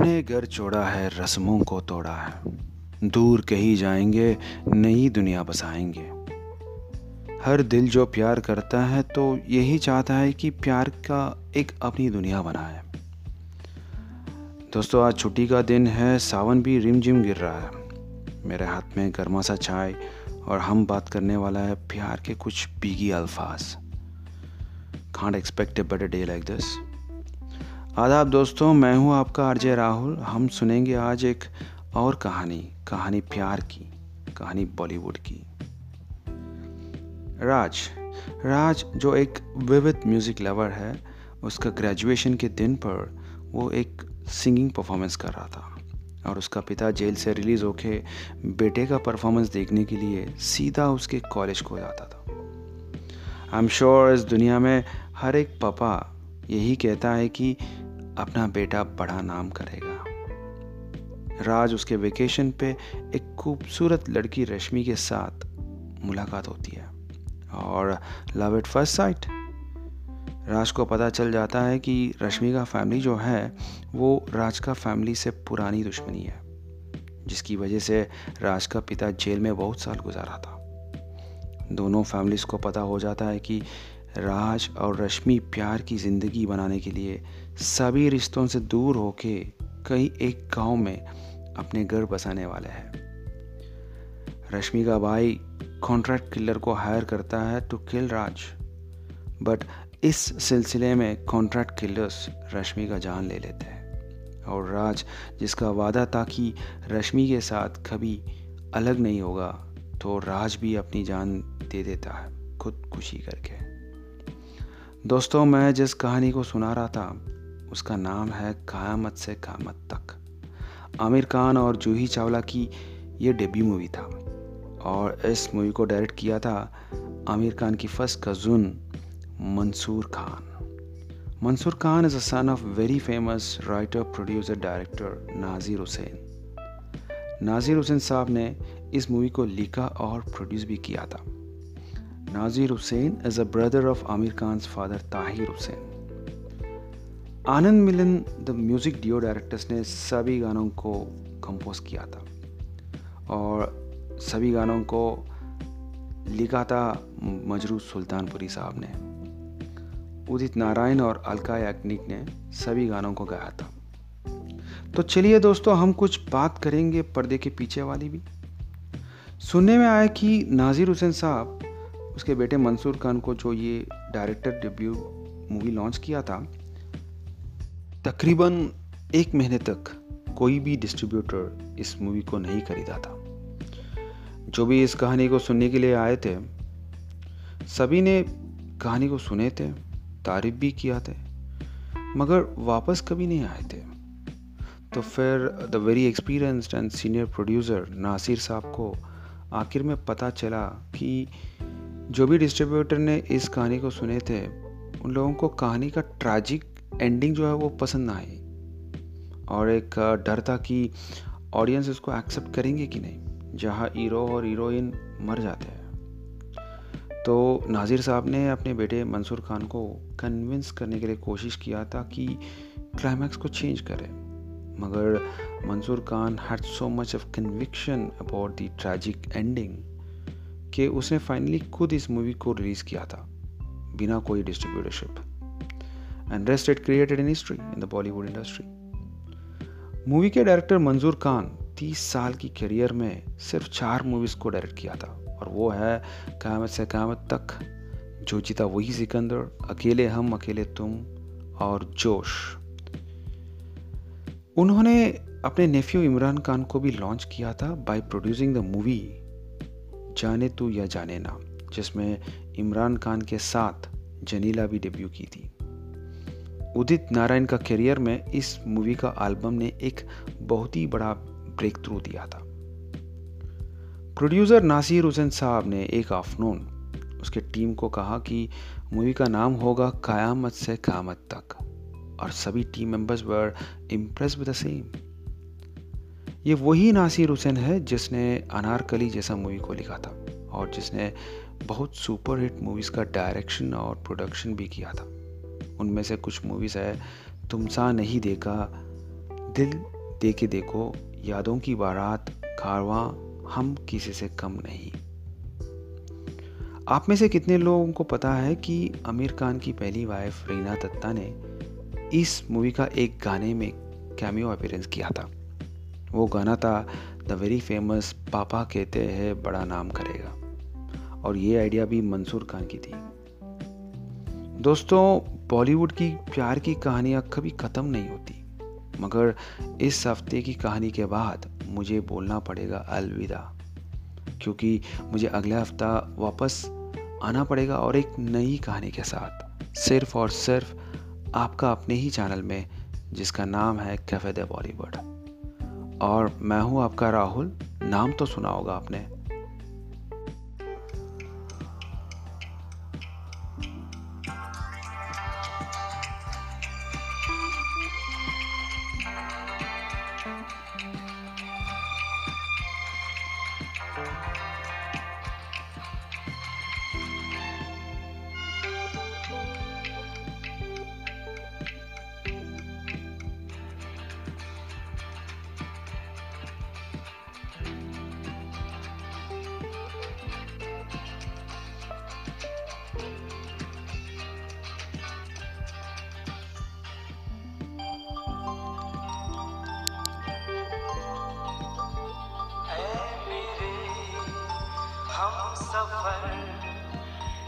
हमने घर छोड़ा है, रस्मों को तोड़ा है। दूर कहीं जाएँगे, नई दुनिया बसाएँगे। हर दिल जो प्यार करता है तो यही चाहता है कि प्यार का एक अपनी दुनिया बनाए। दोस्तों, आज छुट्टी का दिन है, सावन भी रिम जिम गिर रहा है। मेरे हाथ में गर्मा सा चाय और हम बात करने वाला है प्यार के कुछ बीगी अल्फाज। Can't expect a better day like this आदाब दोस्तों, मैं हूँ आपका आरजे राहुल। हम सुनेंगे आज एक और कहानी कहानी प्यार की, कहानी बॉलीवुड की। राज राज जो एक विविध म्यूज़िक लवर है, उसका ग्रेजुएशन के दिन पर वो एक सिंगिंग परफॉर्मेंस कर रहा था और उसका पिता जेल से रिलीज़ होके बेटे का परफॉर्मेंस देखने के लिए सीधा उसके कॉलेज को जाता था। आई एम श्योर इस दुनिया में हर एक पापा यही कहता है कि अपना बेटा बड़ा नाम करेगा। राज उसके वेकेशन पे एक खूबसूरत लड़की रश्मि के साथ मुलाकात होती है और love at first sight Raj को पता चल जाता है कि रश्मि का फैमिली जो है, वो राज का फैमिली से पुरानी दुश्मनी है, जिसकी वजह से राज का पिता जेल में बहुत साल गुजारा था। दोनों फैमिलीज़ को पता हो जाता है कि राज और रश्मि प्यार की ज़िंदगी बनाने के लिए सभी रिश्तों से दूर होके कई एक गाँव में अपने घर बसाने वाले हैं। रश्मि का भाई कॉन्ट्रैक्ट किलर को हायर करता है टू किल राज बट इस सिलसिले में कॉन्ट्रैक्ट किलर्स रश्मि का जान ले लेते हैं। और राज जिसका वादा था कि रश्मि के साथ कभी अलग नहीं होगा तो राज भी अपनी जान दे देता है खुदकुशी करके। दोस्तों, मैं जिस कहानी को सुना रहा था, उसका नाम है क़यामत से क़यामत तक। आमिर खान और जूही चावला की ये डेब्यू मूवी था और इस मूवी को डायरेक्ट किया था आमिर खान की first cousin Mansoor Khan. Mansoor Khan is a son of very famous writer producer director Nasir Hussain. Nasir Hussain साहब ने इस मूवी को लिखा और प्रोड्यूस भी किया था। Nazir Hussain is a brother of Aamir Khan father Tahir Hussain Anand Milan the music duo directors ने सभी गानों को कंपोज किया था। और सभी गानों को लिखा था मजरू सुल्तानपुरी साहब ने। उदित नारायण और अलका याग्निक ने सभी गानों को गाया था। तो चलिए दोस्तों, हम कुछ बात करेंगे पर्दे के पीछे वाली भी। सुनने में आया कि नाजिर हुसैन साहब उसके बेटे मंसूर खान को जो ये डायरेक्टर डेब्यू मूवी लॉन्च किया था, तकरीबन एक महीने तक कोई भी डिस्ट्रीब्यूटर इस मूवी को नहीं खरीदा था। जो भी इस कहानी को सुनने के लिए आए थे, सभी ने कहानी को सुने थे, तारीफ़ भी किया थे, मगर वापस कभी नहीं आए थे। तो फिर the very experienced and senior producer Nasir साहब को आखिर में पता चला कि जो भी डिस्ट्रीब्यूटर ने इस कहानी को सुने थे, उन लोगों को कहानी का ट्रैजिक एंडिंग जो है वो पसंद ना आई। और एक डर था कि ऑडियंस इसको एक्सेप्ट करेंगे कि नहीं, जहाँ हीरो और हीरोइन मर जाते हैं। तो नाजिर साहब ने अपने बेटे मंसूर खान को कन्विंस करने के लिए कोशिश किया था कि क्लाइमैक्स को चेंज करें। मगर Mansoor Khan had so much of conviction about the tragic ending कि उसने फाइनली खुद इस मूवी को रिलीज़ किया था, बिना कोई distributorship and rest it created in history in the Bollywood industry movie के डायरेक्टर मंजूर खान तीस साल की करियर में सिर्फ़ चार मूवीज़ को डायरेक्ट किया था, और वो है क़यामत से क़यामत तक, जो जीता वही सिकंदर, अकेले हम, अकेले तुम, और जोश. उन्होंने अपने नेफ्यू इमरान खान को भी लॉन्च किया था बाय प्रोड्यूसिंग द मूवी जाने तू या जाने ना, जिसमें इमरान खान के साथ जनीला भी डेब्यू की थी। उदित नारायण का करियर में इस मूवी का एल्बम ने एक बहुत ही बड़ा ब्रेक थ्रू दिया था। प्रोड्यूसर नासिर हुसैन साहब ने एक आफ्टरनून उसके टीम को कहा कि मूवी का नाम होगा क़यामत से क़यामत तक, और सभी team members were impressed with the same ये वही नासिर हुसैन है जिसने अनारकली जैसा मूवी को लिखा था और जिसने बहुत सुपर हिट मूवीज़ का डायरेक्शन और प्रोडक्शन भी किया था। उनमें से कुछ मूवीज़ है तुम सा नहीं देखा, दिल दे के देखो, यादों की बारात, कारवां, हम किसी से कम नहीं। आप में से कितने लोगों को पता है कि आमिर खान की पहली वाइफ रीना दत्ता ने इस मूवी का एक गाने में कैमियो अपीयरेंस किया था? वो गाना था, द वेरी फ़ेमस पापा कहते हैं, बड़ा नाम करेगा। और ये आइडिया भी मंसूर खान की थी। दोस्तों, बॉलीवुड की प्यार की कहानियाँ कभी ख़त्म नहीं होती। मगर इस हफ़्ते की कहानी के बाद मुझे बोलना पड़ेगा अलविदा। क्योंकि मुझे अगला हफ़्ता वापस आना पड़ेगा और एक नई कहानी के साथ। सिर्फ़ और सिर्फ़ आपका अपने ही चैनल में, जिसका नाम है कैफ़े द बॉलीवुड। और मैं हूँ आपका राहुल। नाम तो सुना होगा आपने। हम सफ़र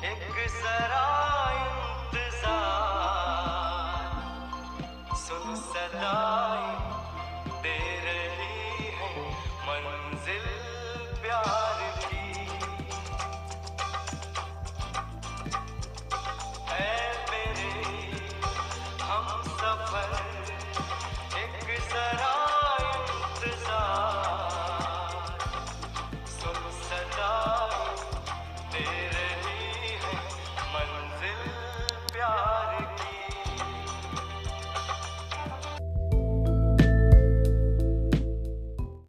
एक जरा इंतज़ार। सुन सदा